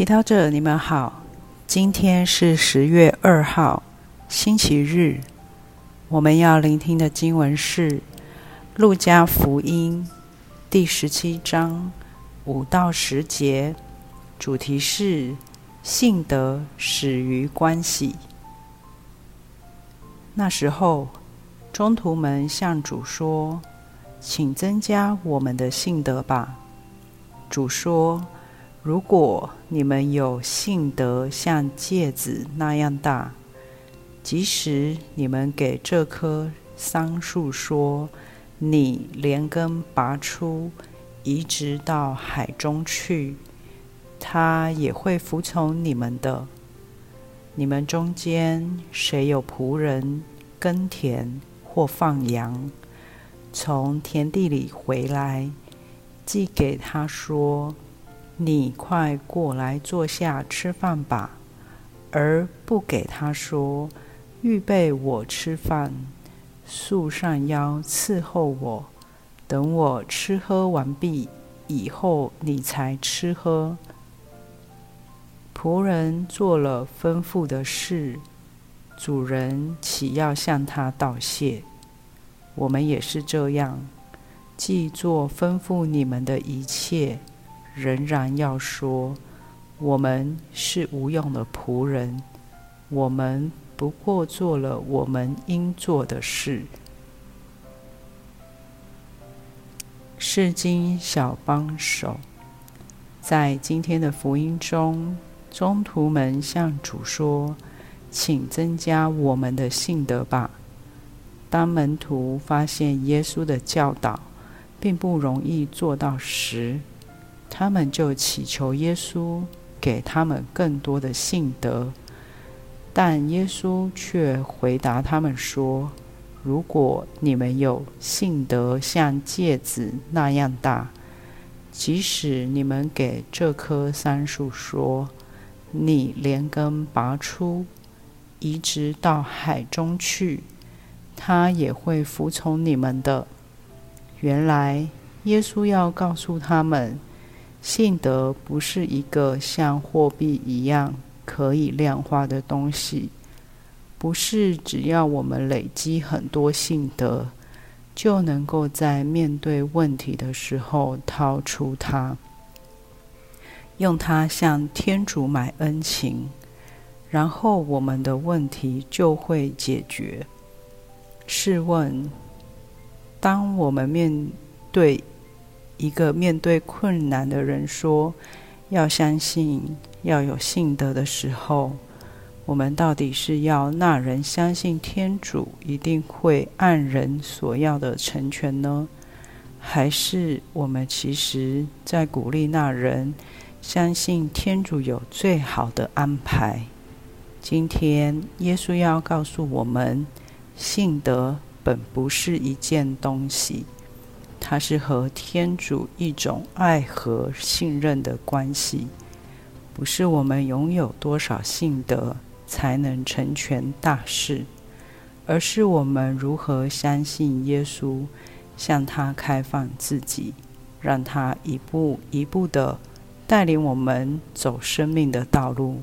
祈祷者，你们好。今天是十月二号，星期日。我们要聆听的经文是《路加福音》第十七章五到十节，主题是信德始于关系。那时候，中途们向主说：“请增加我们的信德吧。”主说。如果你们有信德像芥子那样大，即使你们给这棵桑树说：“你连根拔出，移植到海中去”，它也会服从你们的。你们中间谁有仆人耕田或放羊，从田地里回来，寄给他说。你快过来坐下吃饭吧，而不给他说：“预备我吃饭，束上腰伺候我，等我吃喝完毕以后，你才吃喝。”仆人做了吩咐的事，主人岂要向他道谢？我们也是这样，既做吩咐你们的一切。仍然要说，我们是无用的仆人，我们不过做了我们应做的事。是经小帮手，在今天的福音中，中途们向主说：“请增加我们的信德吧。”当门徒发现耶稣的教导并不容易做到时，他们就祈求耶稣给他们更多的信德，但耶稣却回答他们说：“如果你们有信德像芥子那样大，即使你们给这棵桑树说：‘你连根拔出，移植到海中去’，它也会服从你们的。”原来耶稣要告诉他们。信德不是一个像货币一样可以量化的东西，不是只要我们累积很多信德，就能够在面对问题的时候掏出它，用它向天主买恩情，然后我们的问题就会解决。试问，当我们面对……一个面对困难的人说：“要相信，要有信德的时候，我们到底是要那人相信天主一定会按人所要的成全呢，还是我们其实在鼓励那人相信天主有最好的安排？今天耶稣要告诉我们，信德本不是一件东西。”它是和天主一种爱和信任的关系，不是我们拥有多少信德才能成全大事，而是我们如何相信耶稣，向他开放自己，让他一步一步的带领我们走生命的道路，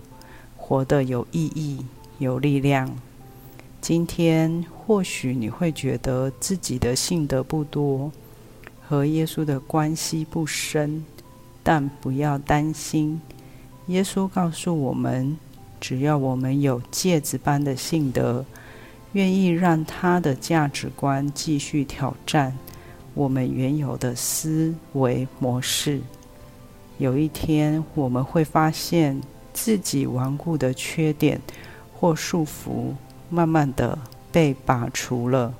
活得有意义、有力量。今天或许你会觉得自己的信德不多。和耶稣的关系不深，但不要担心。耶稣告诉我们，只要我们有戒指般的信德，愿意让他的价值观继续挑战我们原有的思维模式，有一天我们会发现自己顽固的缺点或束缚，慢慢的被拔除了。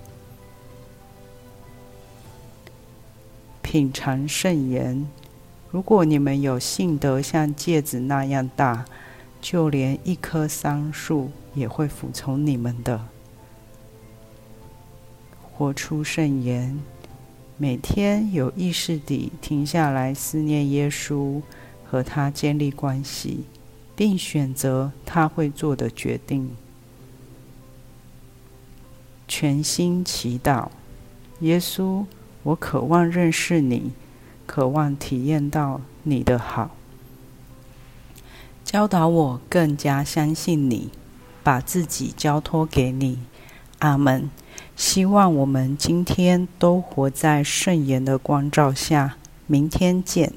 品尝圣言。如果你们有信德像芥子那样大，就连一棵桑树也会服从你们的。活出圣言，每天有意识地停下来思念耶稣，和他建立关系，并选择他会做的决定。全心祈祷，耶稣。我渴望认识你，渴望体验到你的好。教导我更加相信你，把自己交托给你。阿门。希望我们今天都活在圣言的光照下。明天见。